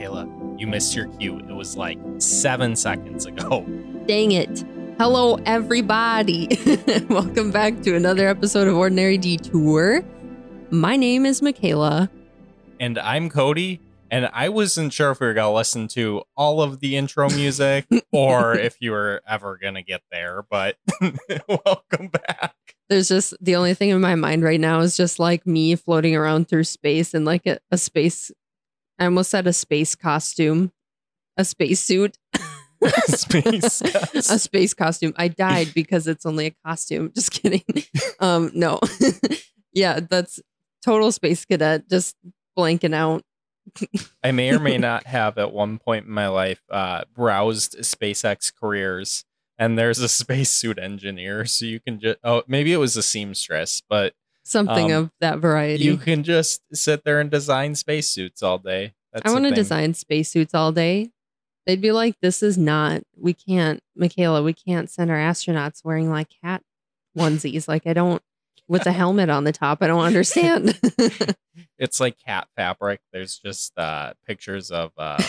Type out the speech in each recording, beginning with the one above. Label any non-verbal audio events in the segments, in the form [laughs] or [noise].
Michaela, you missed your cue. It was like seven seconds ago. [laughs] Dang it. Hello, everybody. [laughs] Welcome back to another episode of Ordinary Detour. My name is Michaela. And I'm Cody. And I wasn't sure if we were going to listen to all of the intro music [laughs] or if you were ever going to get there, but welcome back. There's just the only thing in my mind right now is just like me floating around through space in like a, a space. I almost said a space costume, a [laughs] space [laughs] suit. Space a space costume. I died because it's only a costume. [laughs] Just kidding. Um, no. yeah, that's total space cadet, just blanking out. I may or may not have at one point in my life uh, browsed SpaceX careers, and there's a spacesuit engineer. So you can just, oh, maybe it was a seamstress, but Something Um, of that variety. you can just sit there and design spacesuits all day. That's I want to design spacesuits all day. They'd be like, this is not, we can't, Michaela, we can't send our astronauts wearing like cat onesies. Like, I don't, with a helmet on the top. I don't understand. [laughs] It's like cat fabric. There's just uh, pictures of uh,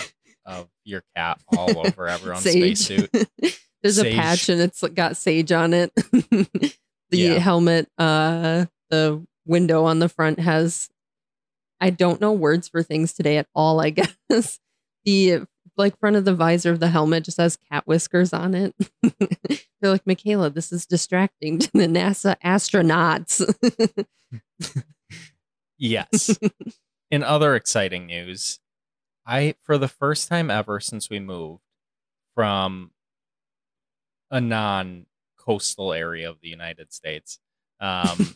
of your cat all [laughs] over everyone's Sage. spacesuit. [laughs] There's Sage. a patch and it's got sage on it. the Yeah. helmet, uh, the window on the front has, I don't know words for things today at all, I [laughs] guess. The like front of the visor of the helmet just has cat whiskers on it. [laughs] They're like, Michaela, this is distracting to the NASA astronauts. [laughs] Yes. In other exciting news, I for the first time ever since we moved from a non-coastal area of the United States um,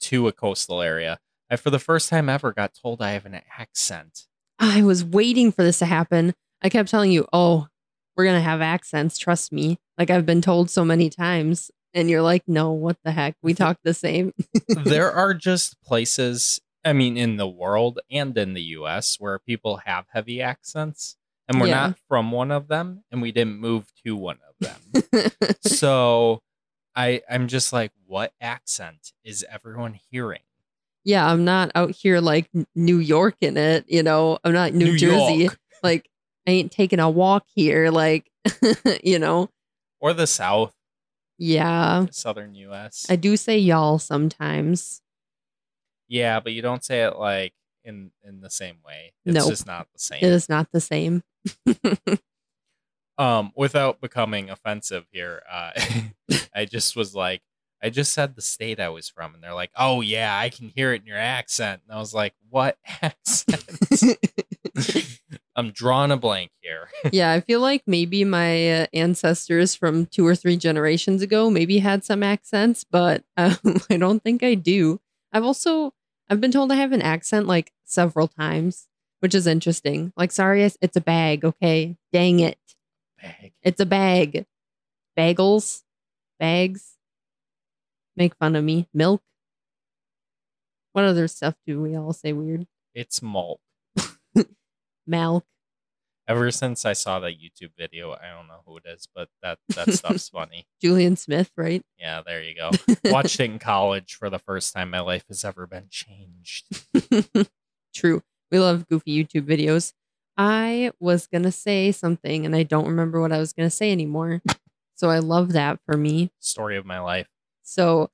to a coastal area, I for the first time ever got told I have an accent. I was waiting for this to happen. I kept telling you, oh, we're going to have accents. Trust me. Like I've been told so many times. And you're like, no, what the heck? We talk the same. [laughs] there are just places, I mean, in the world and in the US where people have heavy accents, and we're Yeah. not from one of them, and we didn't move to one of them. [laughs] so I I'm just like, what accent is everyone hearing? yeah, I'm not out here like New York in it. You know, I'm not New, Jersey. York. [laughs] Like I ain't taking a walk here. Like, [laughs] you know, or the South, yeah, the Southern US. I do say y'all sometimes. yeah, but you don't say it like in in the same way. It's Nope. just not the same. It is not the same. [laughs] um without becoming offensive here uh [laughs] i just was like i just said the state i was from and they're like oh yeah i can hear it in your accent and i was like what [laughs] accent [laughs] i'm drawing a blank here yeah, I feel like maybe my uh, ancestors from two or three generations ago maybe had some accents, but um, I don't think I do. I've also I've been told I have an accent like several times, which is interesting. Like, sorry, it's- it's a bag. Okay, dang it, Bag. it's a bag. Bagels, bags. Make fun of me. Milk. What other stuff do we all say weird? it's malt [laughs] Milk. ever since i saw that youtube video i don't know who it is but that that stuff's [laughs] funny Julian Smith, right? yeah there you go [laughs] watched it in college for the first time my life has ever been changed True. We love goofy YouTube videos. I was going to say something and I don't remember what I was going to say anymore. So I love that for me. story of my life So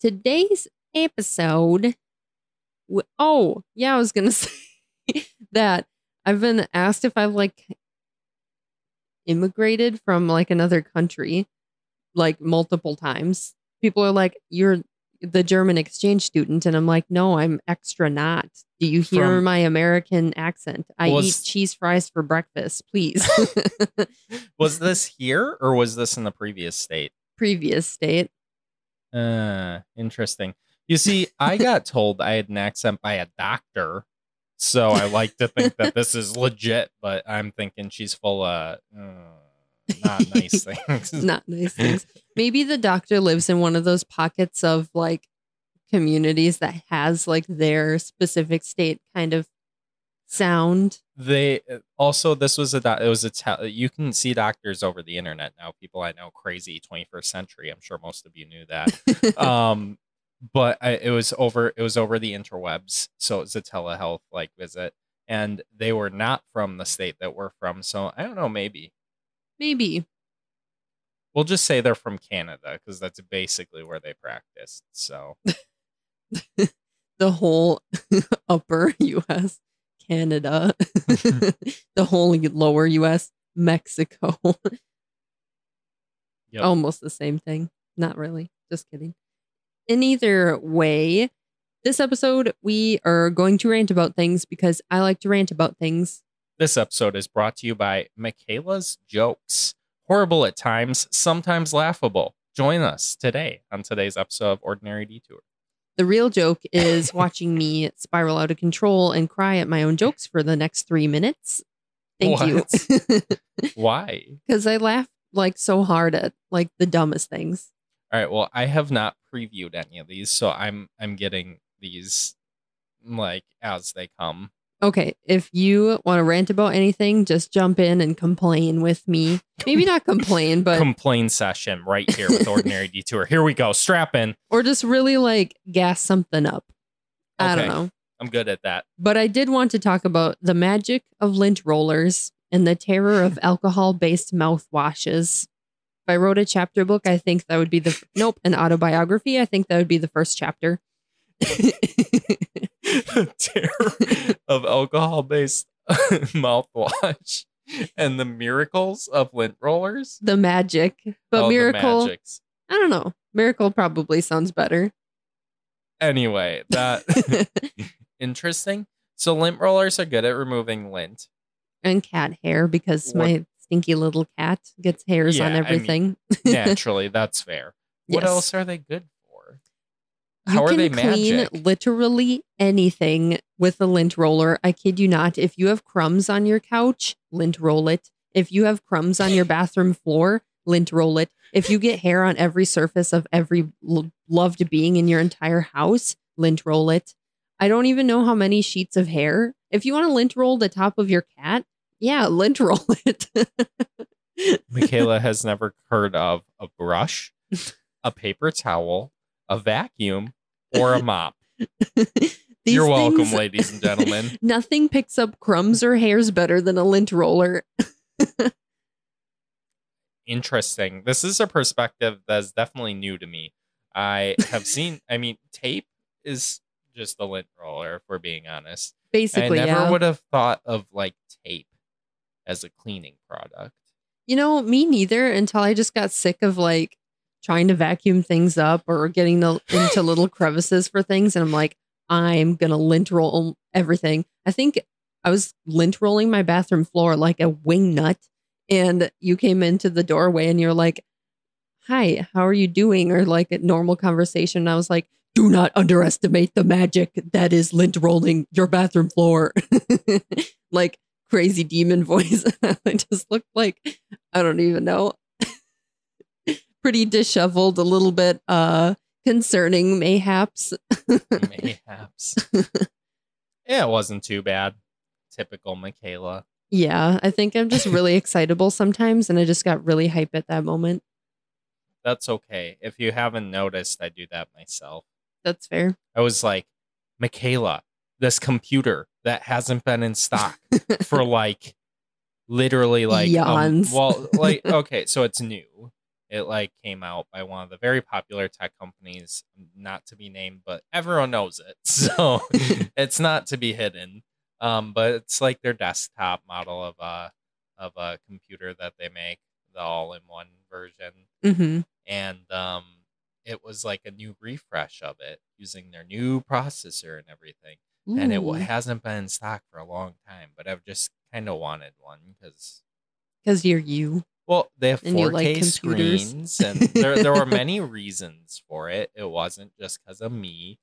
today's episode. w- Oh, yeah, I was going [laughs] to say that I've been asked if I've like immigrated from like another country like multiple times. People are like, you're the German exchange student. And I'm like, no, I'm extra not. Do you hear From- my American accent? I Was- eat cheese fries for breakfast, please. [laughs] [laughs] was this here or was this in the previous state Previous state. Uh, interesting. You see, I got [laughs] told I had an accent by a doctor, so I like to think that this is legit. But I'm thinking she's full of uh, not nice [laughs] things. [laughs] Not nice things. Maybe the doctor lives in one of those pockets of like communities that has like their specific state kind of sound. they also this was a doc- it was a tel- you can see doctors over the internet now. People I know crazy 21st century. I'm sure most of you knew that. [laughs] um but I, it was over it was over the interwebs so it was a telehealth like visit and they were not from the state that we're from. So I don't know, maybe. Maybe. We'll just say they're from Canada because that's basically where they practiced. So [laughs] the whole [laughs] upper [laughs] US, Canada, the whole lower US, Mexico. Yep. Almost the same thing. Not really. Just kidding. In either way, this episode we are going to rant about things because I like to rant about things. This episode is brought to you by Michaela's Jokes. Horrible at times, sometimes laughable. Join us today on today's episode of Ordinary Detour. The real joke is watching me spiral out of control and cry at my own jokes for the next three minutes. Thank you. [laughs] Why? Because I laugh like so hard at like the dumbest things. All right. Well, I have not previewed any of these, so I'm I'm getting these like as they come. Okay, if you want to rant about anything, just jump in and complain with me. Maybe not [laughs] complain, but Complain session right here with Ordinary Detour. Here we go. Strap in. or just really like gas something up. I don't know. I'm good at that. But I did want to talk about the magic of lint rollers and the terror of alcohol based mouthwashes. If I wrote a chapter book, I think that would be the nope, an autobiography. I think that would be the first chapter. [laughs] terror of alcohol based [laughs] mouthwash and the miracles of lint rollers. the magic. But Oh, miracle. I don't know. Miracle probably sounds better. Anyway, that [laughs] interesting. So lint rollers are good at removing lint. and cat hair because What- my stinky little cat gets hairs Yeah, on I mean, everything. Naturally, that's fair. What Yes. else are they good for? You are can they clean magic? literally anything with a lint roller. I kid you not. If you have crumbs on your couch, lint roll it. If you have crumbs on your bathroom floor, lint roll it. If you get hair on every surface of every loved being in your entire house, lint roll it. I don't even know how many sheets of hair. If you want to lint roll the top of your cat, yeah, lint roll it. [laughs] Michaela has never heard of a brush, a paper towel, a vacuum, or a mop. [laughs] These You're welcome, things- ladies and gentlemen. [laughs] Nothing picks up crumbs or hairs better than a lint roller. [laughs] Interesting. This is a perspective that's definitely new to me. I have seen, I mean, tape is just the lint roller, if we're being honest. Basically, I never yeah. would have thought of like tape as a cleaning product. You know, me neither until I just got sick of like trying to vacuum things up or getting the, into [laughs] little crevices for things. And I'm like, I'm going to lint roll everything. I think I was lint rolling my bathroom floor like a wing nut. And you came into the doorway and you're like, Hi, how are you doing? Or like a normal conversation. And I was like, Do not underestimate the magic that is lint rolling your bathroom floor. [laughs] like crazy demon voice. [laughs] I just looked like I don't even know. Pretty disheveled, a little bit uh concerning mayhaps. Mayhaps. [laughs] yeah, it wasn't too bad. Typical Michaela. yeah, I think I'm just really [laughs] excitable sometimes and I just got really hype at that moment. That's okay. If you haven't noticed, I do that myself. That's fair. I was like, Michaela, this computer that hasn't been in stock [laughs] for like literally like um, well, like okay, so it's new. It like came out by one of the very popular tech companies, not to be named, but everyone knows it, [laughs] so [laughs] it's not to be hidden. Um, but it's like their desktop model of a of a computer that they make, the all-in-one version hmm and um, it was like a new refresh of it using their new processor and everything. And it hasn't been in stock for a long time, but I've just kind of wanted one because, because you're you. Well, they have And 4K like screens, and there there were many [laughs] reasons for it. It wasn't just because of me.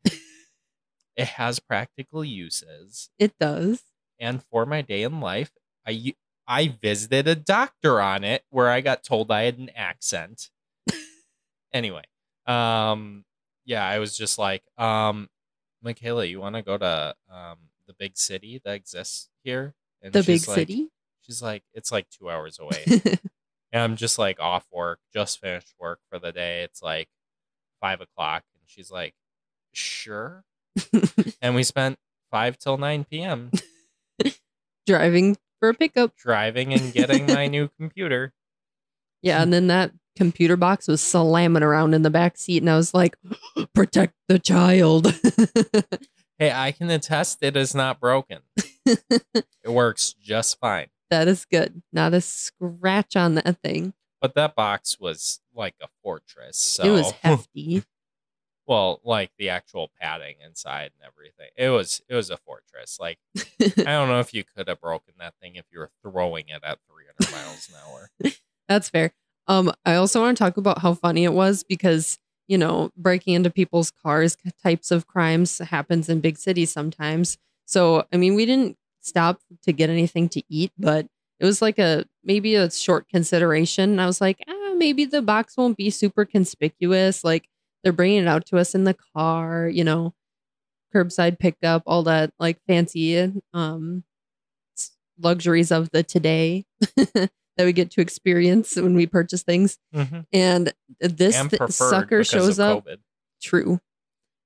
It has practical uses, It does. and for my day in life, I I visited a doctor on it where I got told I had an accent. [laughs] anyway, um, yeah, I was just like, um, Michaela, you want to go to um the big city that exists here? And The big like- city. She's like, it's like two hours away, [laughs] and I'm just like off work, just finished work for the day. It's like five o'clock, and she's like, sure. [laughs] and we spent five till nine p.m. [laughs] driving for a pickup. driving and getting my new computer. [laughs] Yeah, and then that computer box was slamming around in the back seat, and I was like, [gasps] "Protect the child." Hey, I can attest it is not broken. it works just fine. That is good. Not a scratch on that thing. But that box was like a fortress. So It was [laughs] hefty. well, like the actual padding inside and everything. It was it was a fortress. Like [laughs] I don't know if you could have broken that thing if you were throwing it at 300 miles an hour. [laughs] That's fair. Um, I also want to talk about how funny it was because you know breaking into people's cars types of crimes happens in big cities sometimes. So I mean, we didn't stop to get anything to eat, but it was like a maybe a short consideration. And I was like, ah, maybe the box won't be super conspicuous. Like they're bringing it out to us in the car, you know, curbside pickup, all that like fancy um luxuries of the today [laughs] that we get to experience when we purchase things. Mhm. And this And th- sucker shows up COVID. true.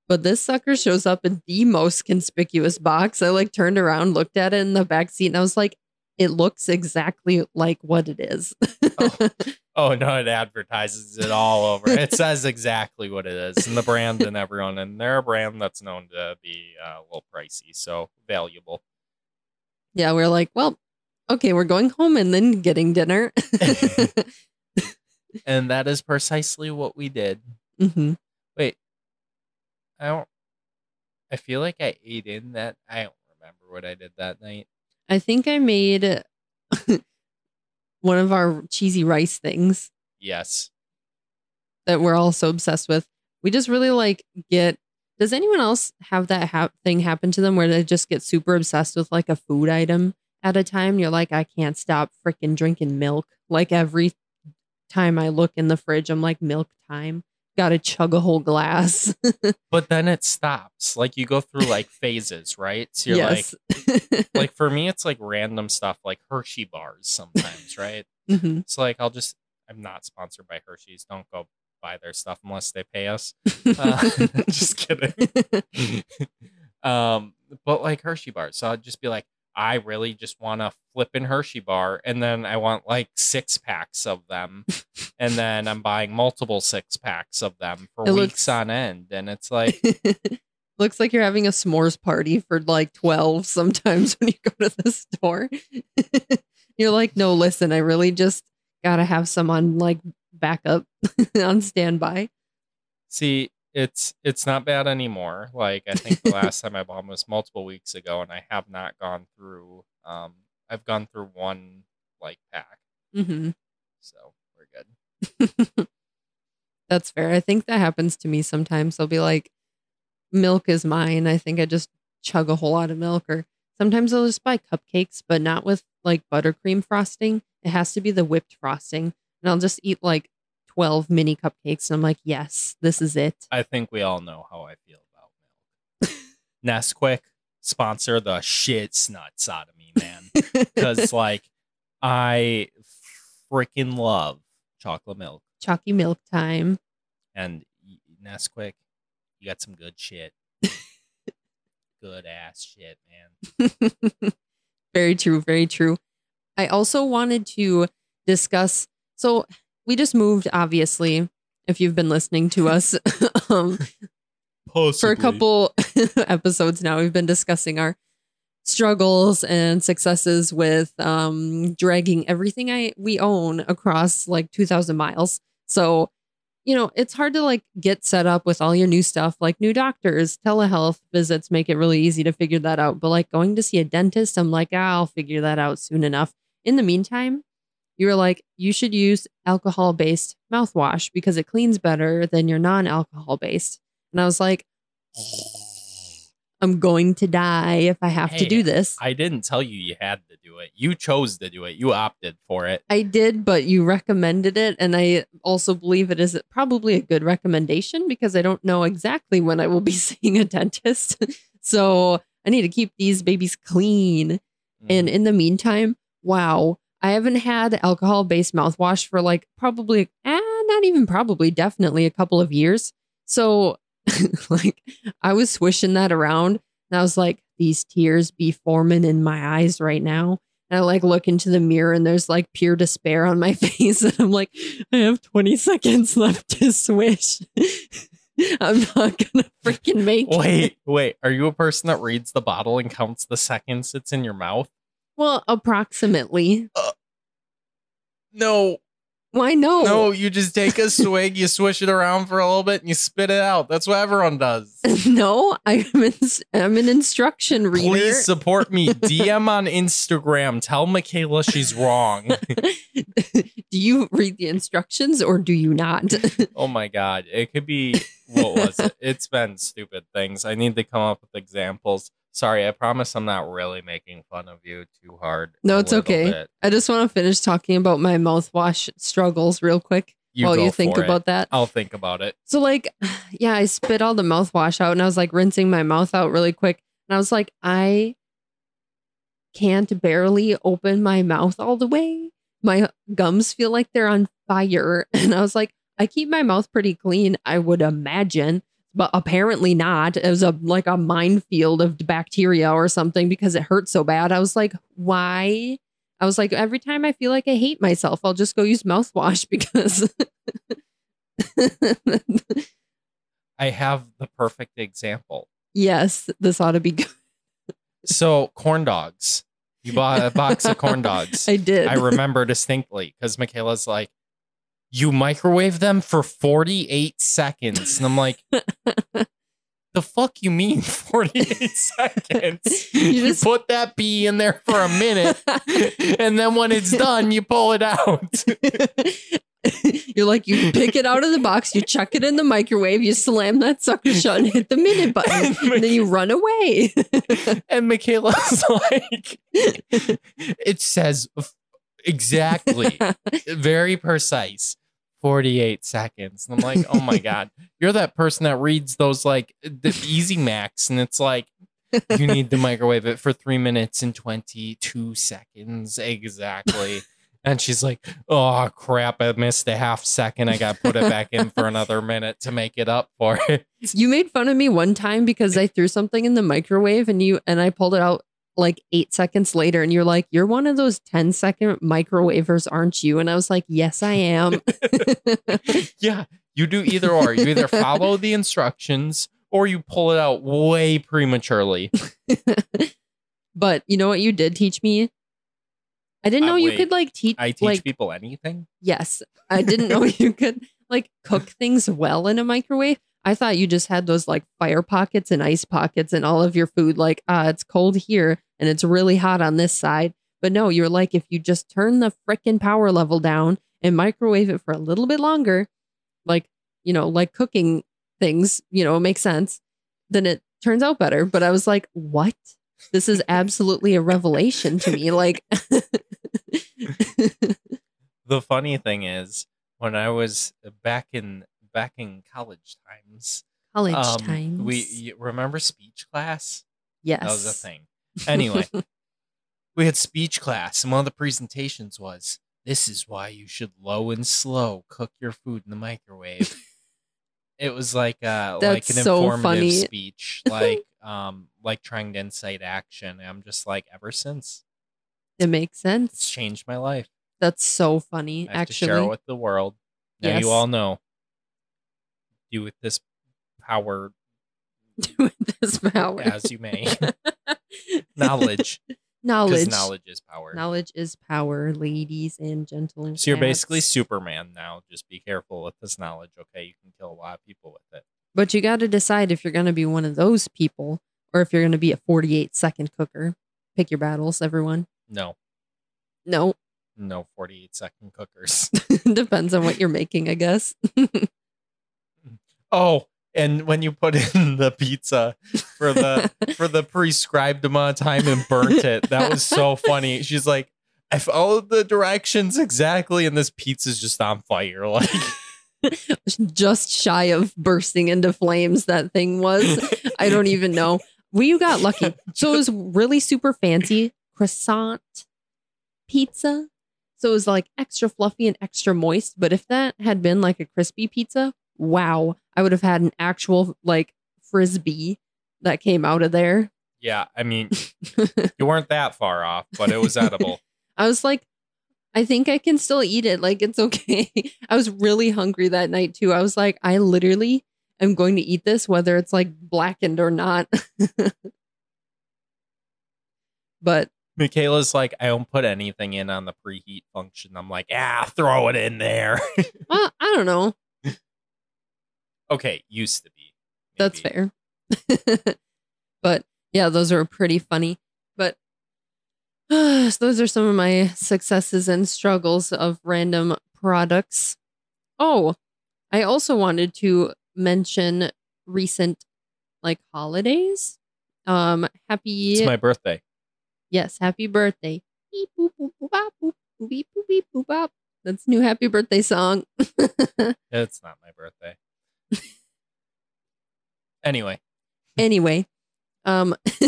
But this sucker shows up in the most conspicuous box. I like turned around, looked at it in the back seat, and I was like, it looks exactly like what it is. Oh. [laughs] Oh no, it advertises it all over. It says exactly what it is, and the brand and everyone. And they're a brand that's known to be uh, a little pricey, so valuable. yeah, we're like, well, okay, we're going home and then getting dinner. [laughs] [laughs] And that is precisely what we did. hmm Wait, I don't. I feel like I ate in that. I don't remember what I did that night. I think I made [laughs] one of our cheesy rice things Yes. that we're all so obsessed with. We just really like get. Does anyone else have that ha- thing happen to them where they just get super obsessed with like a food item at a time? You're like, I can't stop freaking drinking milk. Like every time I look in the fridge, I'm like, milk time. Got to chug a whole glass. [laughs] But then it stops. Like you go through like [laughs] phases, right? So you're like, yes. [laughs] like for me, it's like random stuff, like Hershey bars sometimes, right? Mhm. It's like I'll just. I'm not sponsored by Hershey's. Don't go buy their stuff unless they pay us. Uh, just kidding. um, but like Hershey bars, so I'd just be like, I really just want a flippin' Hershey bar, and then I want like six packs of them, [laughs] and then I'm buying multiple six packs of them for It weeks looks- on end, and it's like, [laughs] Looks like you're having a s'mores party for like 12 sometimes when you go to the store. [laughs] you're like, no, listen, I really just got to have some on like backup on standby. see, it's it's not bad anymore. Like I think the last time I bought them was multiple weeks ago, and I have not gone through. Um, I've gone through one like pack, hmm so we're good. [laughs] That's fair. I think that happens to me sometimes. I'll be like, milk is mine. I think I just chug a whole lot of milk. Or sometimes I'll just buy cupcakes, but not with like buttercream frosting. It has to be the whipped frosting. And I'll just eat like 12 mini cupcakes. And I'm like, yes, this is it. I think we all know how I feel about milk. [laughs] Nesquik sponsor the shits nuts out of me, man. [laughs] Because like I freaking love chocolate milk Chalky milk time. and Nesquik. You got some good shit. [laughs] good ass shit, man. very true. Very true. I also wanted to discuss. So we just moved, obviously, if you've been listening to us [laughs] um, for a couple [laughs] episodes now, we've been discussing our struggles and successes with um, dragging everything I we own across like 2,000 miles. So, you know, it's hard to like get set up with all your new stuff, like new doctors, telehealth visits make it really easy to figure that out. But like going to see a dentist, I'm like, ah, I'll figure that out soon enough. In the meantime, you were like, you should use alcohol based mouthwash because it cleans better than your non alcohol based. And I was like, I'm going to die if I have to do this. I didn't tell you you had to do it. You chose to do it. You opted for it. I did, but you recommended it. And I also believe it is probably a good recommendation because I don't know exactly when I will be [laughs] seeing a dentist. [laughs] so I need to keep these babies clean. And mm. in the meantime, wow, I haven't had alcohol based mouthwash for like probably, eh, not even probably, definitely a couple of years. So, [laughs] like, I was swishing that around and I was like, these tears be forming in my eyes right now. And I like look into the mirror and there's like pure despair on my [laughs] face. And I'm like, I have 20 seconds left to swish. [laughs] I'm not gonna freaking make it. Wait, wait. Are you a person that reads the bottle and counts the seconds it's in your mouth? Well, approximately. No, Why no? no. You just take a swig, you swish it around for a little bit, and you spit it out. That's what everyone does. [laughs] no, I'm an, I'm an instruction reader. Please support me. [laughs] DM on Instagram. Tell Michaela she's wrong. [laughs] do you read the instructions or do you not? Oh my god. It could be what was it? It's been stupid things. I need to come up with examples. Sorry, I promise I'm not really making fun of you too hard. No, it's okay. bit. I just want to finish talking about my mouthwash struggles real quick You while you think for it. about that. I'll think about it. So, like, [sighs] yeah, I spit all the mouthwash out and I was like rinsing my mouth out really quick. And I was like, I can't barely open my mouth all the way. My gums feel like they're on fire. [laughs] And I was like, I keep my mouth pretty clean, I would imagine. But apparently not. It was a like a minefield of bacteria or something because it hurt so bad. I was like, why? I was like, every time I feel like I hate myself, I'll just go use mouthwash [laughs] because I have the perfect example. yes, this ought to be good. So, corn dogs. You bought a box of corn [laughs] dogs. I did. I remember distinctly because Michaela's like, you microwave them for 48 seconds. And I'm like, [laughs] the fuck you mean [laughs] 48 [laughs] seconds? You You, just- put that bee in there for a minute, and then when it's done, you pull it out. You're like, you pick it out of the box, you chuck it in the microwave, you slam that sucker shut and hit the minute button, and then you run away. And Michaela's like, it says exactly, very precise. 48 seconds. And I'm like, oh my [laughs] God, you're that person that reads those like the Easy Macs, and it's like, you need to [laughs] microwave it for three minutes and 22 seconds exactly. And she's like, oh crap, I missed a half second. I got to put it back in for another minute to make it up for it. you made fun of me one time because I threw something in the microwave and you and I pulled it out like eight seconds later and you're like, You're one of those 10 second microwavers, aren't you? And I was like, Yes, I am. [laughs] yeah, you do either or. You either follow the instructions or you pull it out way prematurely. [laughs] but you know what you did teach me? I didn't Uh, know you could like teach I teach like people anything. Yes. I didn't know you could like cook things well in a microwave. I thought you just had those like fire pockets and ice pockets and all of your food like ah it's cold here and it's really hot on this side. But no, you're like if you just turn the frickin' power level down and microwave it for a little bit longer, like, you know, like cooking things, you know, makes sense, then it turns out better. But I was like, what? This is absolutely a revelation to me. Like [laughs] The funny thing is, when I was back in back in college times, college um, times. we you remember speech class. yes. That was a thing. Anyway, [laughs] we had speech class, and one of the presentations was, "This is why you should low and slow cook your food in the microwave." [laughs] it was like uh like an so informative funny. speech, [laughs] like um like trying to incite action. And I'm just like, ever since It makes sense. it's changed my life. That's so funny. I have to share it with the world. Now Yes. you all know. Do with this power Do with this power, as you may. [laughs] knowledge, knowledge, knowledge is power. Knowledge is power, ladies and gentlemen. So you're basically. Superman now. Just be careful with this knowledge, okay? You can kill a lot of people with it. But you got to decide if you're going to be one of those people or if you're going to be a 48 second cooker. Pick your battles, everyone. No, No, no 48 second cookers. [laughs] depends on what you're making, I guess. [laughs] oh, and when you put in [laughs] the pizza for the [laughs] for the prescribed amount of time and burnt it, that was so funny. She's like, I followed the directions exactly, and this pizza's just on fire. [laughs] Like, Just shy of bursting into flames, that thing was. I don't even know. We got lucky. So it was really super fancy croissant pizza. So it was like extra fluffy and extra moist. But if that had been like a crispy pizza, wow, I would have had an actual like frisbee that came out of there. Yeah, I mean, [laughs] you weren't that far off, but it was edible. [laughs] I was like, I think I can still eat it. Like it's okay. [laughs] I was really hungry that night too. I was like, I literally am going to eat this, whether it's like blackened or not. but Michaela's like, I don't put anything in on the preheat function. I'm like, ah, throw it in there. well, I don't know. Okay, used to be. That's fair. [laughs] but yeah, those are pretty funny. But [sighs] so those are some of my successes and struggles of random products. Oh, I also wanted to mention recent like holidays. Um, happy It's my birthday. yes, happy birthday. That's new happy birthday song. [laughs] It's not my birthday. [laughs] anyway, anyway, um, [laughs]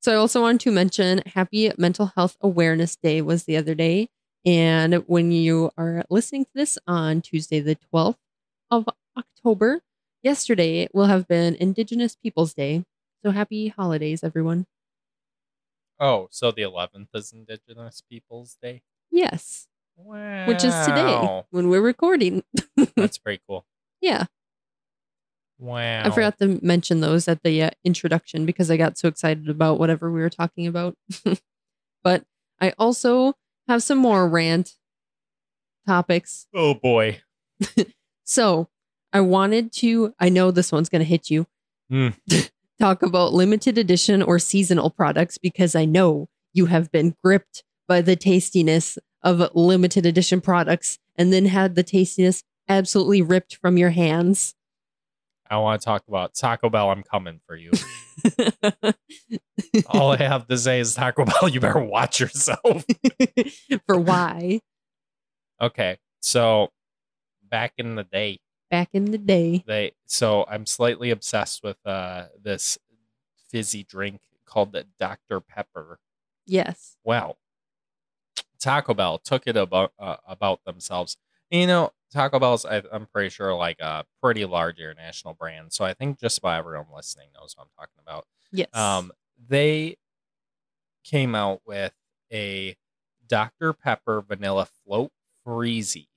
so I also wanted to mention Happy Mental Health Awareness Day was the other day, and when you are listening to this on Tuesday, the twelfth of October, yesterday will have been Indigenous Peoples Day. So happy holidays, everyone! oh, so the 11th is Indigenous Peoples Day. Yes, Wow. which is today when we're recording. [laughs] That's pretty cool. yeah, Wow. I forgot to mention those at the uh, introduction because I got so excited about whatever we were talking about. [laughs] but I also have some more rant topics. Oh boy. [laughs] So I wanted to, I know this one's going to hit you, Hmm. [laughs] talk about limited edition or seasonal products because I know you have been gripped by the tastiness of limited edition products and then had the tastiness absolutely ripped from your hands. I want to talk about Taco Bell. I'm coming for you. [laughs] All I have to say is Taco Bell. You better watch yourself. [laughs] For why? Okay. So back in the day, Back in the day. they so I'm slightly obsessed with uh this fizzy drink called the Dr Pepper. Yes. Well, Taco Bell took it about uh, about themselves. You know, Taco Bell's I, I'm pretty sure like a pretty large international brand, so I think just about everyone listening knows what I'm talking about. Yes. Um, they came out with a Dr Pepper Vanilla Float Freezy.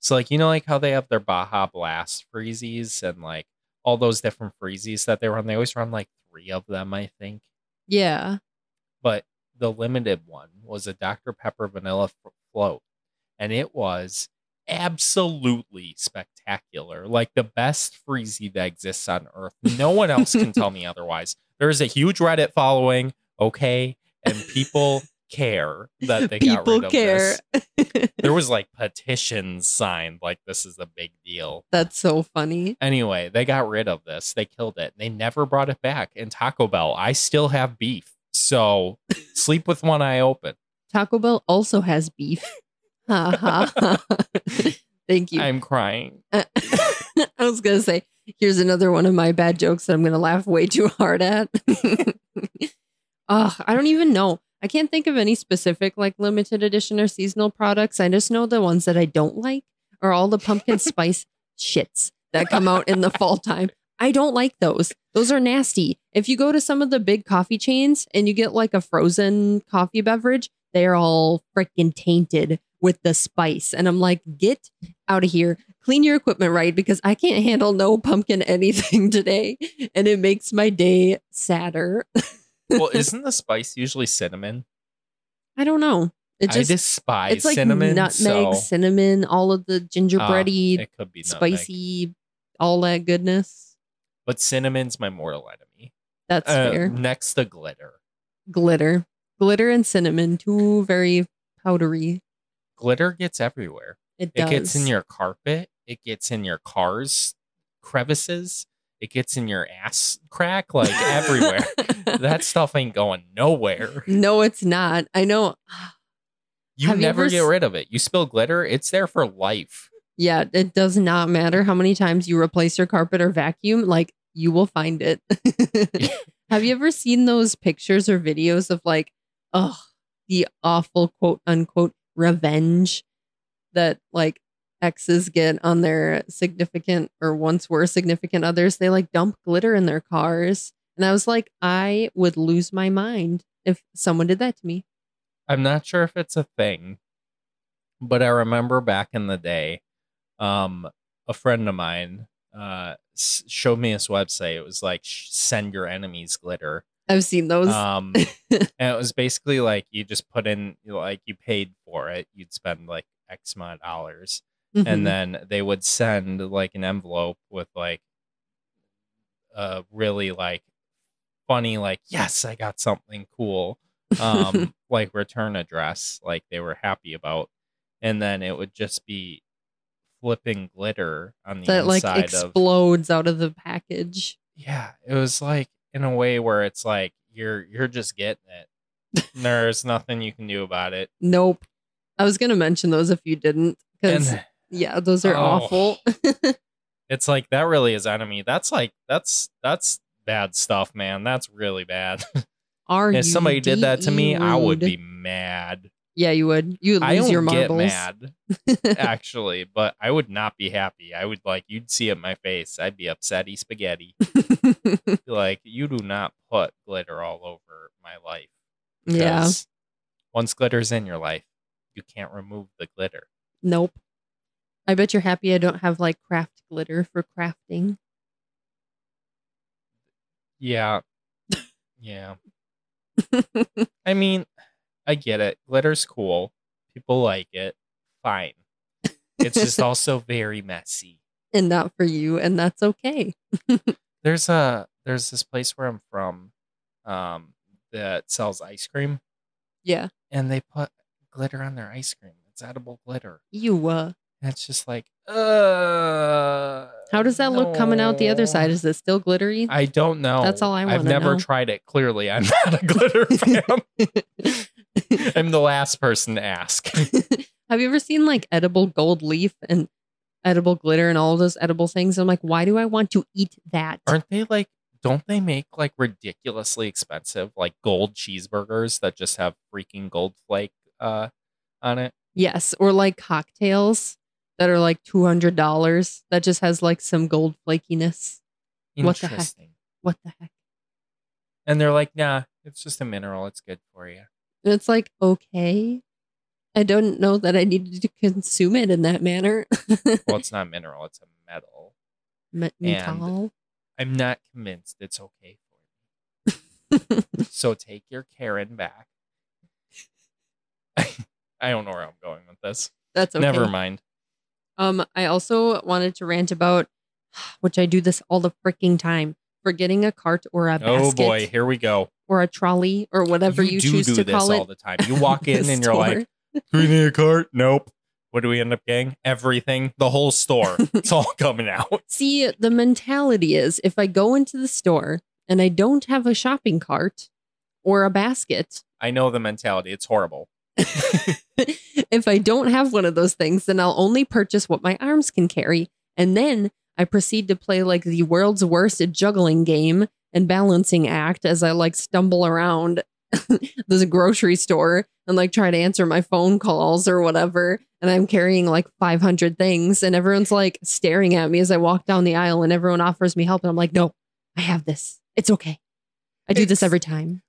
So like you know like how they have their Baja Blast freezies and like all those different freezies that they run. They always run like three of them, I think. yeah. But the limited one was a Dr Pepper Vanilla Float, and it was absolutely spectacular. Like the best freezy that exists on Earth. No one else can tell me [laughs] otherwise. There's a huge Reddit following, okay, and people care that they got People rid of care. this. [laughs] There was like petitions signed, like this is a big deal. That's so funny. Anyway, they got rid of this. They killed it. They never brought it back. And Taco Bell, I still have beef. So [laughs] sleep with one eye open. Taco Bell also has beef. Ha ha. ha. Thank you. I'm crying. Uh, [laughs] I was gonna say, here's another one of my bad jokes that I'm gonna laugh way too hard at. [laughs] oh, I don't even know. I can't think of any specific like limited edition or seasonal products. I just know the ones that I don't like are all the pumpkin [laughs] spice shits that come out in the fall time. I don't like those. Those are nasty. If you go to some of the big coffee chains and you get like a frozen coffee beverage, they're all freaking tainted with the spice. And I'm like, get out of here. Clean your equipment right because I can't handle no pumpkin anything [laughs] today. And it makes my day sadder. [laughs] Well, isn't the spice usually cinnamon? I don't know. It I just despise it's like cinnamon. nutmeg, so, cinnamon, all of the Ah, gingerbready, it could be nutmeg. spicy, all that goodness. But cinnamon's my mortal enemy. That's Uh, fair. next to glitter. Glitter. Glitter and cinnamon, two very powdery. Glitter gets everywhere. It It gets in your carpet. It gets in your car's crevices. It gets in your ass crack, like everywhere. [laughs] that stuff ain't going nowhere. No, it's not. I know. [sighs] You Have you never ever get s- rid of it. You spill glitter, it's there for life. Yeah, it does not matter how many times you replace your carpet or vacuum, like you will find it. [laughs] [laughs] Have you ever seen those pictures or videos of like, oh, the awful quote unquote revenge that like exes get on their significant or once were significant others? They like dump glitter in their cars And I was like, I would lose my mind if someone did that to me. I'm not sure if it's a thing, but I remember back in the day, um, a friend of mine uh, showed me this website. It was like send your enemies glitter. I've seen those. Um, [laughs] and it was basically like you just put in, like you paid for it. You'd spend like X amount of dollars, Mhm. and then they would send like an envelope with like a really like funny, like yes, I got something cool, um, [laughs] like return address, like they were happy about, and then it would just be flipping glitter on the that like inside of explodes out of the package. yeah it was like in a way where it's like you're you're just getting it. [laughs] There's nothing you can do about it. Nope. I was gonna mention those if you didn't, because yeah, those are Oh. awful. [laughs] it's like that really is enemy. That's like that's that's bad stuff man. That's really bad. [laughs] Are if somebody did that to me i would be mad Yeah, you would. You would i don't your get mad [laughs] actually but i would not be happy i would like you'd see it in my face i'd be upsetty spaghetti [laughs] like you do not put glitter all over my life yeah. Once glitter's in your life, you can't remove the glitter. Nope. I bet you're happy I don't have like craft glitter for crafting. Yeah. [laughs] Yeah. I mean, I get it. Glitter's cool. People like it. Fine. It's just [laughs] also very messy. and not for you, and that's okay. [laughs] There's a there's this place where I'm from um that sells ice cream Yeah. and they put glitter on their ice cream. It's edible glitter. You uh And it's just like, uh how does that look coming out the other side? Is it still glittery? I don't know. That's all I I've never know. tried it. Clearly, I'm [laughs] not a glitter fan. [laughs] I'm the last person to ask. [laughs] have you ever seen like edible gold leaf and edible glitter and all those edible things? I'm like, why do I want to eat that? Aren't they like? Don't they make like ridiculously expensive like gold cheeseburgers that just have freaking gold flake uh on it? Yes, or like cocktails that are like two hundred dollars that just has like some gold flakiness. What the heck? Interesting. What the heck? And they're like, nah, it's just a mineral. It's good for you. And it's like, okay. I don't know that I needed to consume it in that manner. [laughs] Well, it's not mineral. It's a metal. Me- metal. I'm not convinced it's okay for me. [laughs] So take your Karen back. [laughs] I don't know where I'm going with this. That's okay. Never mind. Um, I also wanted to rant about, [sighs] which I do this all the freaking time, forgetting a cart or a basket Oh boy, here we go. or a trolley or whatever you, do choose do to this call all the time. You walk [laughs] in and you're like. "Do we need a cart?" Nope. What do we end up getting? Everything, the whole store. [laughs] It's all coming out. See, the mentality is if I go into the store and I don't have a shopping cart or a basket, I know the mentality. It's horrible. [laughs] if I don't have one of those things, then I'll only purchase what my arms can carry. And then I proceed to play like the world's worst juggling game and balancing act as I like stumble around [laughs] this grocery store and like try to answer my phone calls or whatever. And I'm carrying like 500 things, and everyone's like staring at me as I walk down the aisle, and everyone offers me help. And I'm like, no, I have this. It's okay. I do this every time.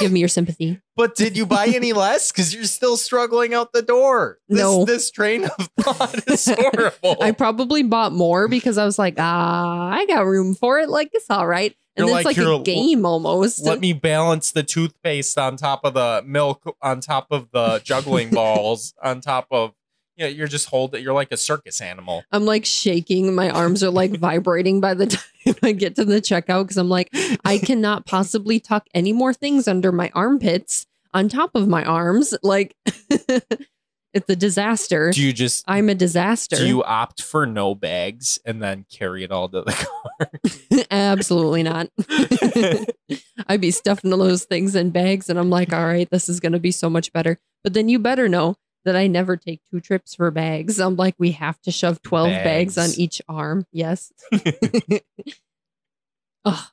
Give me your sympathy. [laughs] But did you buy any less? Because you're still struggling out the door. This, No. This train of [laughs] thought is horrible. I probably bought more because I was like, ah, I got room for it. Like it's all right. And You're like, like "Here, a game almost. Let me balance the toothpaste on top of the milk, on top of the juggling [laughs] balls, on top of you know, you're just holding. It, you're like a circus animal. I'm like shaking. My arms are like vibrating by the time [laughs] I get to the checkout because I'm like, I [laughs] cannot possibly tuck any more things under my armpits on top of my arms. Like [laughs] it's a disaster. Do you just I'm a disaster. do you opt for no bags and then carry it all to the car? Absolutely not. I'd be stuffing those things in bags and I'm like, all right, this is going to be so much better. But then you better know that I never take two trips for bags. I'm like, we have to shove 12 bags, Bags. on each arm. Yes. Ugh.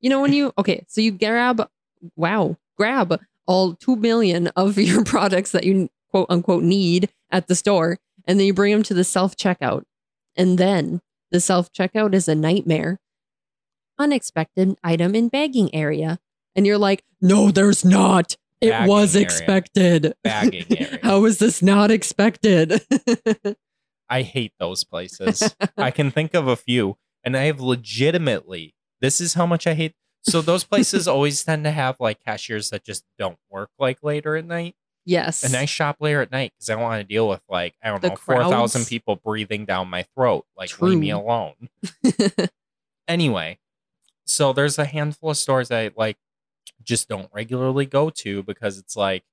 You know, when you, okay, so you grab, wow, grab all 2 million of [laughs] your products that you quote unquote need at the store, and then you bring them to the self checkout. And then the self checkout is a nightmare unexpected item in bagging area. And you're like, no, there's not. It Bagging was area. expected. Bagging [laughs] area. How is this not expected? [laughs] I hate those places. I can think of a few, and I have legitimately. This is how much I hate. So those [laughs] places always tend to have like cashiers that just don't work like later at night, yes. and I shop later at night because I don't want to deal with like I don't The know four thousand people breathing down my throat. Like leave me alone. [laughs] anyway, so there's a handful of stores I like just don't regularly go to because it's like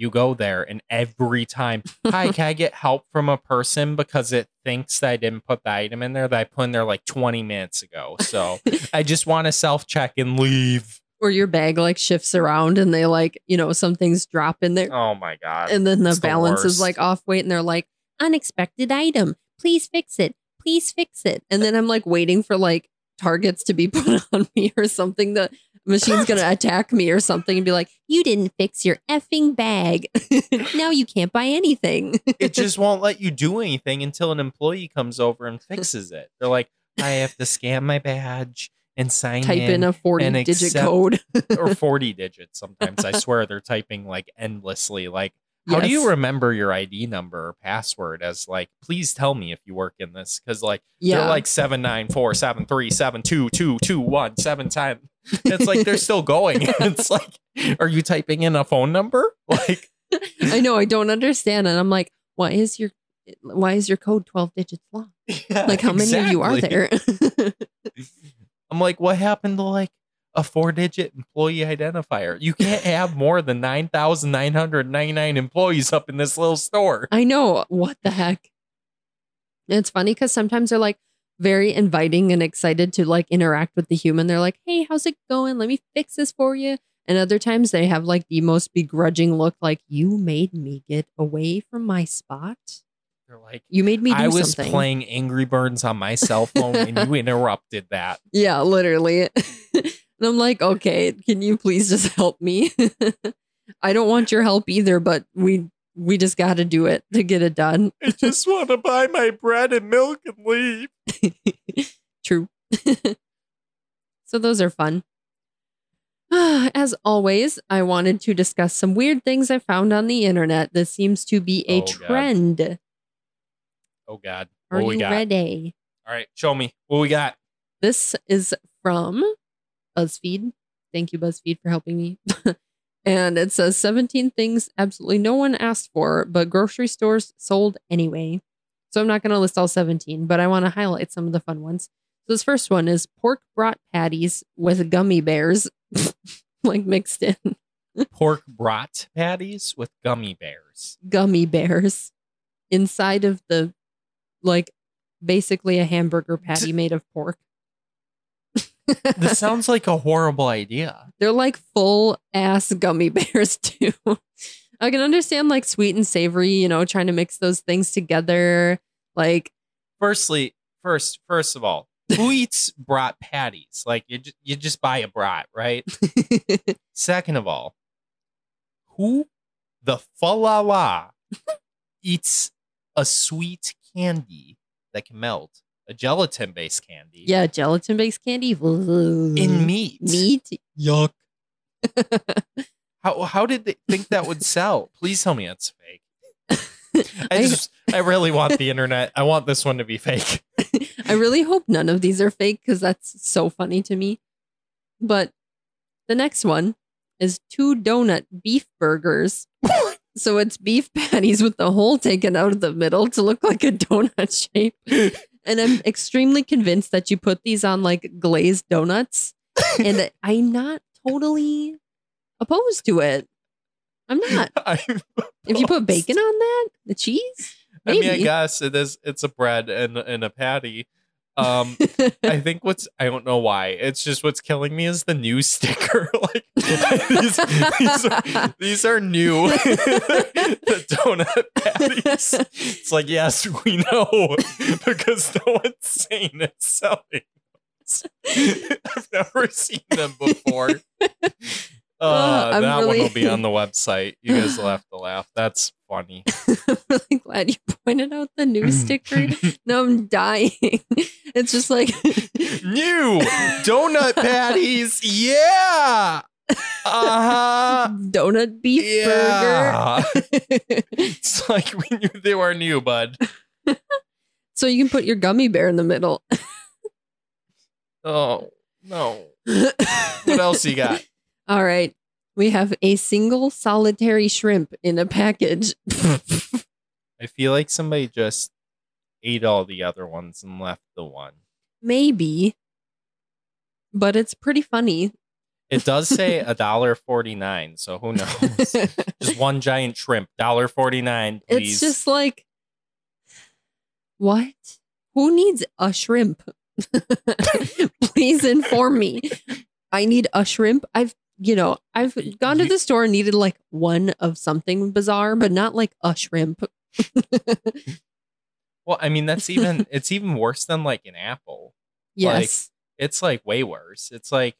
you go there and every time, hi, can I get help from a person because it thinks that I didn't put the item in there that I put in there like 20 minutes ago. So [laughs] I just want to self check and leave. or your bag like shifts around and they like, you know, some things drop in there. Oh my god. and then the it's the balance is like off weight and they're like, unexpected item. Please fix it. Please fix it. And then I'm like waiting for like targets to be [laughs] put on me or something. The machine's going to attack me or something and be like, you didn't fix your effing bag. [laughs] now you can't buy anything. it just won't let you do anything until an employee comes over and fixes it. They're like, I have to scan my badge and sign Type in a 40 digit accept- code. [laughs] or [laughs] 40 digits sometimes. I swear they're typing like endlessly. Like, how do you remember your ID number or password as like, please tell me if you work in this? Because like Yeah. they're like seven nine four seven three seven two two two one seven ten. It's like they're still going. [laughs] it's like, are you typing in a phone number? [laughs] Like, I know. I don't understand. And I'm like, why is your. Why is your code 12 digits long? yeah, Like, how many of you are there? [laughs] I'm like, what happened to like a four digit employee identifier? You can't have more than 9,999 employees up in this little store. I know. What the heck? It's funny because sometimes they're like very inviting and excited to like interact with the human. They're like, hey, how's it going? Let me fix this for you. And other times they have like the most begrudging look, like, you made me get away from my spot. They're like, You made me do I was something. playing Angry Birds on my cell phone and you [laughs] interrupted that. Yeah, literally. [laughs] and I'm like, okay, can you please just help me? [laughs] I don't want your help either, but we we just got to do it to get it done. I just want to buy my bread and milk and leave. [laughs] True. [laughs] so those are fun. [sighs] As always, I wanted to discuss some weird things I found on the internet. This seems to be a Oh, God. trend. Oh, God. Are what we you got? ready? All right, show me. What we got? This is from BuzzFeed. Thank you, BuzzFeed, for helping me. [laughs] and it says 17 things absolutely no one asked for, but grocery stores sold anyway. So I'm not going to list all 17, but I want to highlight some of the fun ones. So this first one is pork brat patties with gummy bears, [laughs] like mixed in [laughs] Pork brat patties with gummy bears. gummy bears inside of the, like, basically a hamburger patty made of pork. This sounds like a horrible idea. They're like full ass gummy [laughs] bears too. I can understand like sweet and savory, you know, trying to mix those things together. Like, Firstly, first, first of all, who [laughs] eats brat patties? Like you, ju- you just buy a brat, right? [laughs] Second of all, who the falala eats a sweet candy that can melt, a gelatin based candy, yeah, gelatin based candy in meat? meat. Yuck. [laughs] How how did they think that would sell? Please tell me it's fake. [laughs] I I- just I really want the internet. I want this one to be fake. [laughs] I really hope none of these are fake because that's so funny to me. But the next one is two donut beef burgers. so it's beef patties with the hole taken out of the middle to look like a donut shape. And I'm [laughs] extremely convinced that you put these on like glazed donuts. And [laughs] I'm not totally opposed to it. I'm not. [laughs] I'm If you put bacon on that, the cheese, I mean, I guess it is. It's a bread and and a patty. Um, I [laughs] think what's I don't know why. It's just what's killing me is the new [laughs] sticker. [laughs] like these, these, are, these are new. the donut patties. It's like yes, we know because no one's saying it's selling. I've never seen them before. Uh, I'm that one will be on the [laughs] website. You guys will have to laugh. That's funny. I'm [laughs] really glad you pointed out the new [laughs] sticker. No, I'm dying. It's just like New donut patties. Yeah. Uh huh. donut beef Yeah. burger. It's like we knew they were new, bud. so you can put your gummy bear in the middle. Oh no. What else you got? All right. We have a single solitary shrimp in a package. [laughs] I feel like somebody just ate all the other ones and left the one. Maybe. But it's pretty funny. It does say a dollar forty nine, so who knows? [laughs] just one giant shrimp, dollar forty nine, please. It's just like, what? Who needs a shrimp? [laughs] Please inform me. I need a shrimp. I've, you know, I've gone to the store and needed like one of something bizarre, but not like a shrimp. [laughs] well, I mean, that's even [laughs] it's even worse than like an apple. yes. It's like way worse. It's like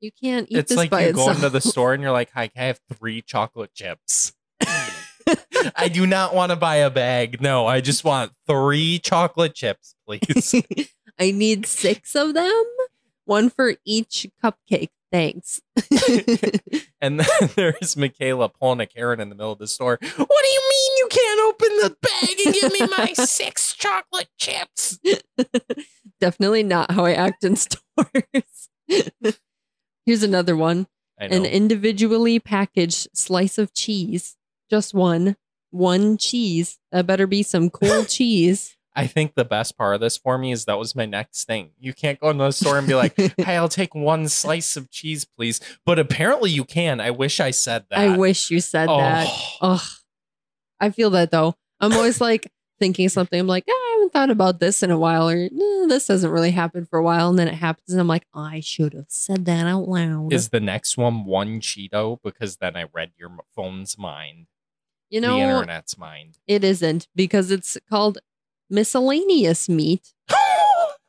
you can't eat it's like you itself. go into the store and you're like, "Hi, can I have three chocolate chips?" [laughs] I do not want to buy a bag. No, I just want three chocolate chips, please. I need six of them, one for each cupcake. Thanks. [laughs] and then [laughs] there's Michaela pulling a Karen in the middle of the store. What do you mean you can't open the bag and give me my [laughs] six chocolate chips? Definitely not how I act in stores. Here's another one an individually packaged slice of cheese. Just one. One cheese. That better be some cool cheese. I think the best part of this for me is that was my next thing. You can't go into the store and be like, [laughs] "Hey, I'll take one slice of cheese, please." But apparently, you can. I wish I said that. I wish you said that. Oh, Ugh. I feel that though. I'm always like thinking something. I'm like, "Ah, I haven't thought about this in a while, or "Nah, this hasn't really happened for a while. And then it happens, and I'm like, I should have said that out loud. is the next one one Cheeto? Because then I read your phone's mind, you know, the internet's mind. it isn't because it's called miscellaneous meat. [laughs]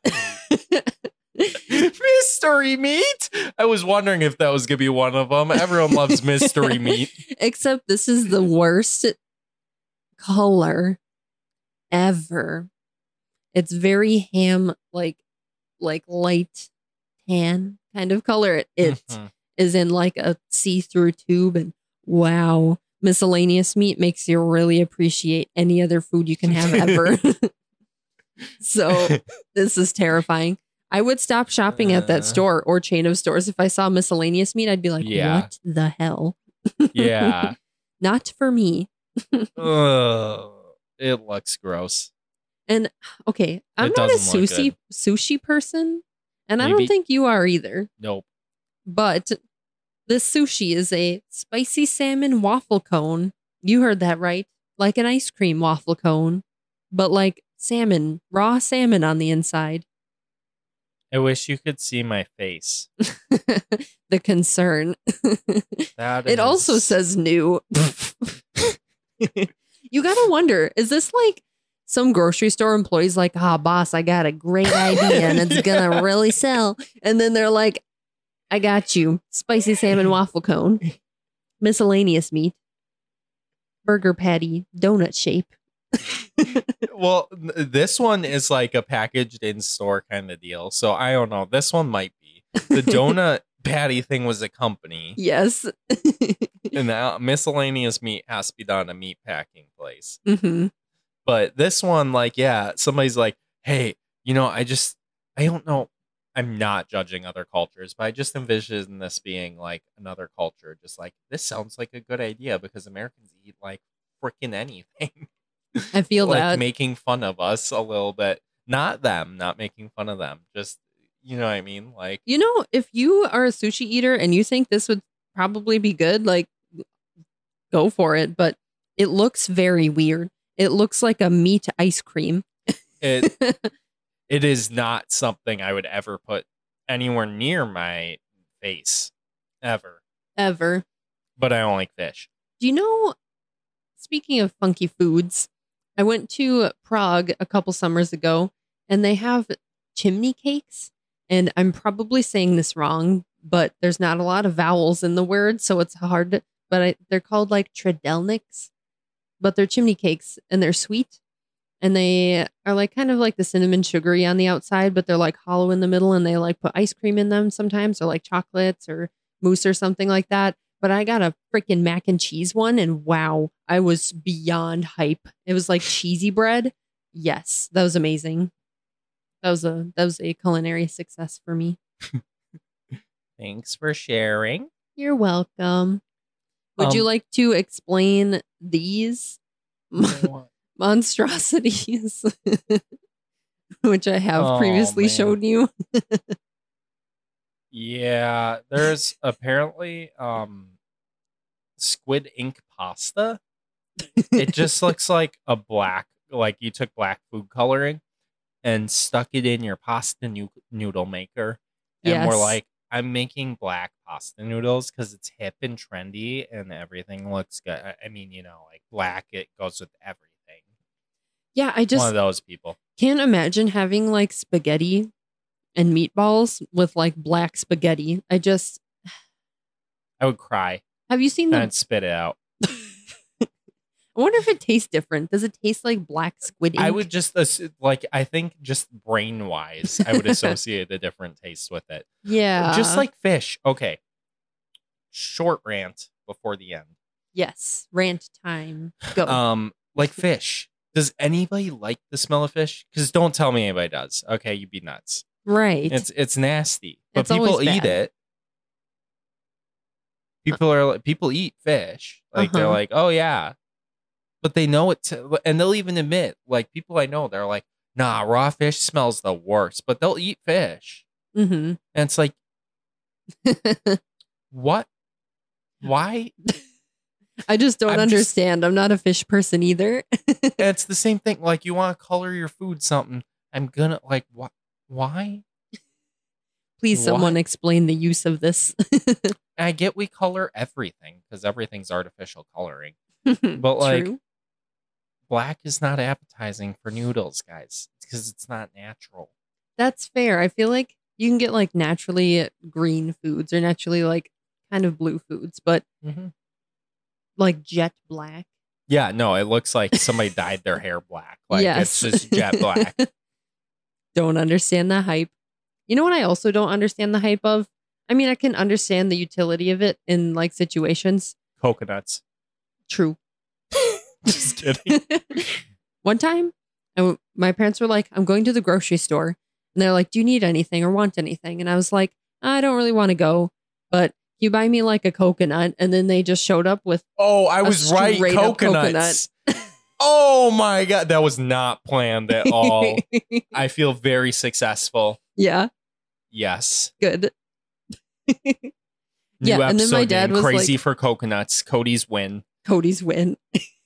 [laughs] mystery meat. I was wondering if that was gonna be one of them. Everyone loves mystery [laughs] meat. Except this is the worst color ever. It's very ham like like light tan kind of color. It is Mhm. in like a see-through tube and wow, miscellaneous meat makes you really appreciate any other food you can have ever. [laughs] so this is terrifying. I would stop shopping at Uh. that store or chain of stores if I saw miscellaneous meat. I'd be like, Yeah. "What the hell? [laughs] yeah. Not for me." [laughs] Ugh, it looks gross. And okay, I'm It not a sushi sushi person, and I don't think you are either. Nope. But this sushi is a spicy salmon waffle cone. You heard that right, like an ice cream waffle cone, but like salmon, raw salmon on the inside. I wish you could see my face. [laughs] the concern. That it also says new. you gotta wonder, is this like some grocery store employees like, ah, boss, I got a great idea and it's gonna [laughs] really sell. And then they're like, I got you. Spicy salmon [laughs] waffle cone, miscellaneous meat, burger patty, donut shape. [laughs] well, this one is like a packaged in store kind of deal. So I don't know. This one might be. The donut [laughs] patty thing was a company, Yes. and the miscellaneous meat has to be done at a meat packing place. hmm But this one, like, yeah, somebody's like, hey, you know, I just, I don't know. I'm not judging other cultures, but I just envision this being like another culture. Just like, this sounds like a good idea because Americans eat like freaking anything. [laughs] I feel like that. making fun of us a little bit. Not them, not making fun of them. Just, you know what I mean? Like, You know, if you are a sushi eater and you think this would probably be good, like go for it. But it looks very weird. It looks like a meat ice cream. it, [laughs] it is not something I would ever put anywhere near my face ever. Ever. But I don't like fish. Do you know, speaking of funky foods, I went to Prague a couple summers ago and they have chimney cakes. And I'm probably saying this wrong, but there's not a lot of vowels in the word, so it's hard. To, but I, they're called like tredelniks, but they're chimney cakes and they're sweet, and they are like kind of like the cinnamon sugary on the outside, but they're like hollow in the middle, and they like put ice cream in them sometimes, or like chocolates or mousse or something like that. But I got a freaking mac and cheese one, and wow, I was beyond hype. It was like cheesy bread. Yes, that was amazing. That was a that was a culinary success for me. [laughs] Thanks for sharing. You're welcome. Would you Um, like to explain these monstrosities, [laughs] which I have Oh, previously man. shown you? [laughs] Yeah, there's apparently um squid ink pasta. It just [laughs] looks like a black like you took black food coloring and stuck it in your pasta nu- noodle maker. And we're like, I'm making black pasta noodles because it's hip and trendy and everything looks good. I mean, you know, like black, it goes with everything. Yeah, I just One of those people. can't imagine having like spaghetti and meatballs with like black spaghetti. I just I would cry have you seen and the I'd spit it out. [laughs] I wonder if it tastes different. Does it taste like black squid ink? I would just like I think just brain wise, I would [laughs] associate a different taste with it. Yeah. just like fish. Okay. Short rant before the end. yes, rant time. Go. Um, like fish. Does anybody like the smell of fish? Because don't tell me anybody does. Okay, you'd be nuts. right. It's it's nasty, but It's people eat it. People are like people eat fish. Like they're Uh-huh. like, oh yeah, but they know it, to, and they'll even admit. Like people I know, they're like, nah, raw fish smells the worst, but they'll eat fish, Mm-hmm. and it's like, [laughs] what? Why? [laughs] I just don't I'm just- understand. I'm not a fish person either. [laughs] It's the same thing. Like you want to color your food something. I'm gonna like what? Why? Please, someone explain the use of this. [laughs] I get we color everything because everything's artificial coloring. [laughs] But like True. black is not appetizing for noodles, guys, because it's not natural. That's fair. I feel like you can get like naturally green foods or naturally like kind of blue foods, but mm-hmm. Like jet black. Yeah, no, it looks like somebody dyed their hair black. Like yes. it's just jet black. [laughs] don't understand the hype. You know what I also don't understand the hype of? I mean, I can understand the utility of it in like situations. Coconuts. True. [laughs] Just kidding. [laughs] One time, I w- my parents were like, I'm going to the grocery store. And they're like, Do you need anything or want anything? And I was like, I don't really want to go, but you buy me like a coconut. And then they just showed up with, Oh, I was right. Coconuts. [laughs] oh my god, that was not planned at all. [laughs] I feel very successful. yeah, Yes. good. [laughs] New Yeah, and then my dad was crazy like- for coconuts. Cody's win. Cody's win.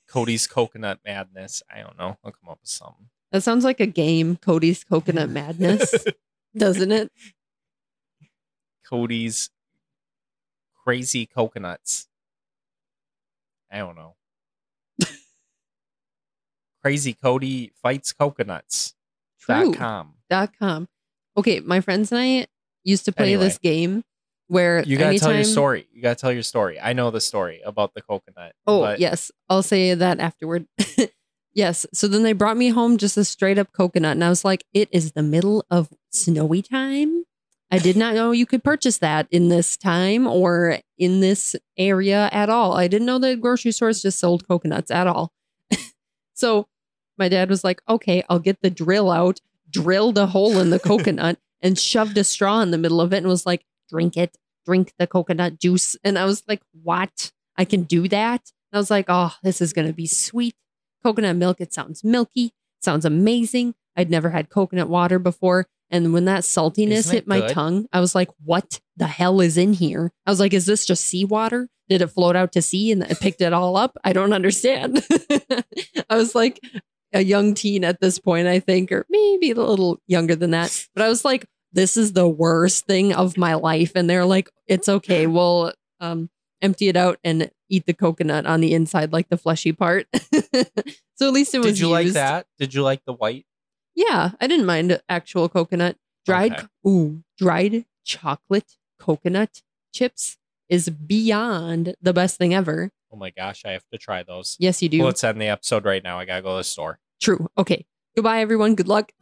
Cody's coconut madness. I don't know. I'll come up with something. That sounds like a game, Cody's Coconut Madness, doesn't it? Cody's crazy coconuts. I don't know. [laughs] crazy Cody fights coconuts. Dot com. Dot com. Okay, my friends and I used to play Anyway. this game where You gotta anytime, tell your story. You gotta tell your story. I know the story about the coconut. Oh, but yes. I'll say that afterward. [laughs] yes. So then they brought me home just a straight up coconut. And I was like, it is the middle of snowy time. I did not know you could purchase that in this time or in this area at all. I didn't know that grocery stores just sold coconuts at all. [laughs] so my dad was like, okay, I'll get the drill out, drilled a hole in the [laughs] coconut and shoved a straw in the middle of it and was like, drink it, drink the coconut juice. And I was like, what? I can do that? I was like, oh, this is going to be sweet. Coconut milk, it sounds milky, sounds amazing. I'd never had coconut water before. And when that saltiness hit my good? tongue, I was like, what the hell is in here? I was like, is this just seawater? Did it float out to sea and it picked it all up? I don't understand. [laughs] I was like a young teen at this point, I think, or maybe a little younger than that. But I was like, this is the worst thing of my life. And they're like, it's okay. We'll um, empty it out and eat the coconut on the inside, like the fleshy part. [laughs] so at least it was Did you like that? Did you like the white? Yeah, I didn't mind actual coconut. Dried, Okay. ooh, dried chocolate coconut chips is beyond the best thing ever. Oh my gosh, I have to try those. Yes, you do. Well, let's end the episode right now. I gotta go to the store. True. Okay. Goodbye, everyone. Good luck. [laughs]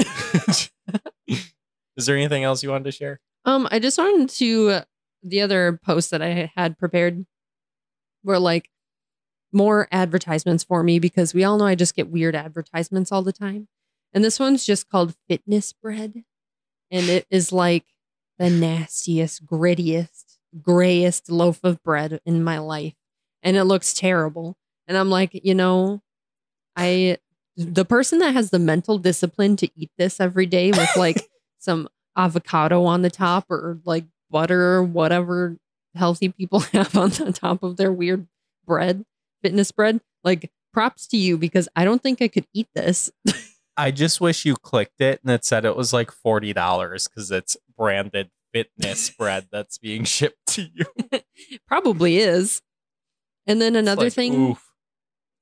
Is there anything else you wanted to share? Um, I just wanted to the other post that I had prepared were like more advertisements for me because we all know I just get weird advertisements all the time. And this one's just called fitness bread. And it is like the nastiest, grittiest, grayest loaf of bread in my life. And it looks terrible. And I'm like, you know, I the person that has the mental discipline to eat this every day with like [laughs] some avocado on the top or like butter or whatever healthy people [laughs] have on the top of their weird bread, fitness bread. Like props to you because I don't think I could eat this. [laughs] I just wish you clicked it and it said it was like forty dollars because it's branded fitness [laughs] bread that's being shipped to you. [laughs] Probably is. And then another like, thing oof.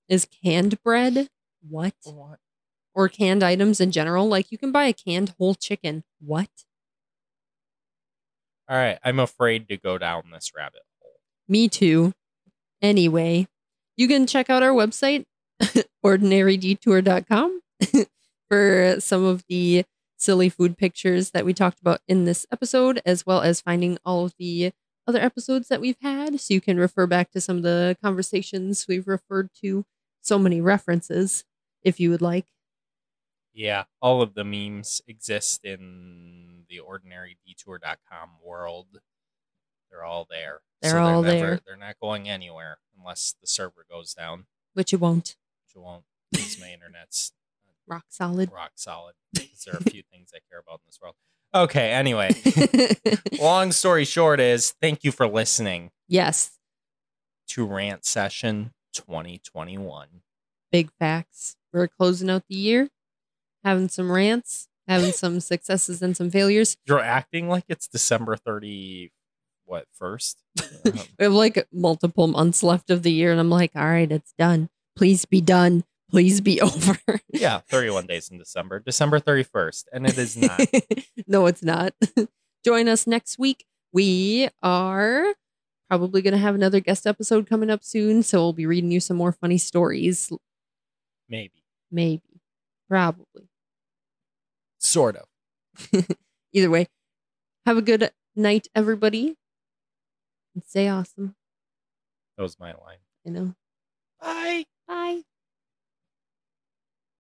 is canned bread. What? What? Or canned items in general. Like you can buy a canned whole chicken. What? All right, I'm afraid to go down this rabbit hole. Me too. Anyway, you can check out our website, [laughs] ordinarydetour.com, for some of the silly food pictures that we talked about in this episode, as well as finding all of the other episodes that we've had. So you can refer back to some of the conversations we've referred to. So many references, if you would like. Yeah, all of the memes exist in the ordinarydetour.com world. They're all there. They're all never, there. They're not going anywhere unless the server goes down, Which it won't. which it won't. Because my [laughs] internet's Rock solid. rock solid. there are a few [laughs] things I care about in this world. Okay, anyway. [laughs] Long story short is thank you for listening yes. to Rant Session 2021. big facts. We're closing out the year, having some rants, having some [laughs] successes and some failures. You're acting like it's December 30, what, first? We have like multiple months left of the year, and I'm like, all right, it's done. Please be done. Please be [laughs] over. yeah, 31 days in December, December 31st, and it is not. [laughs] no, it's not. [laughs] Join us next week. We are probably going to have another guest episode coming up soon. So we'll be reading you some more funny stories. Maybe, Maybe. Probably. sort of. Either way, have a good night, everybody. And stay awesome. That was my line. You know. Bye. Bye.